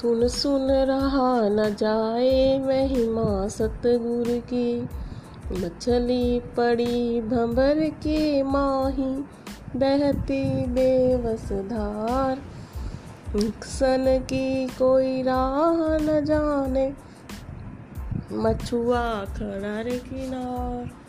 सुन सुन रहा न जाए महिमा सतगुर की। मछली पड़ी भंबर के माही, बहती बेवस धार। सन की कोई राह न जाने, मछुआ खड़ा रे किनार।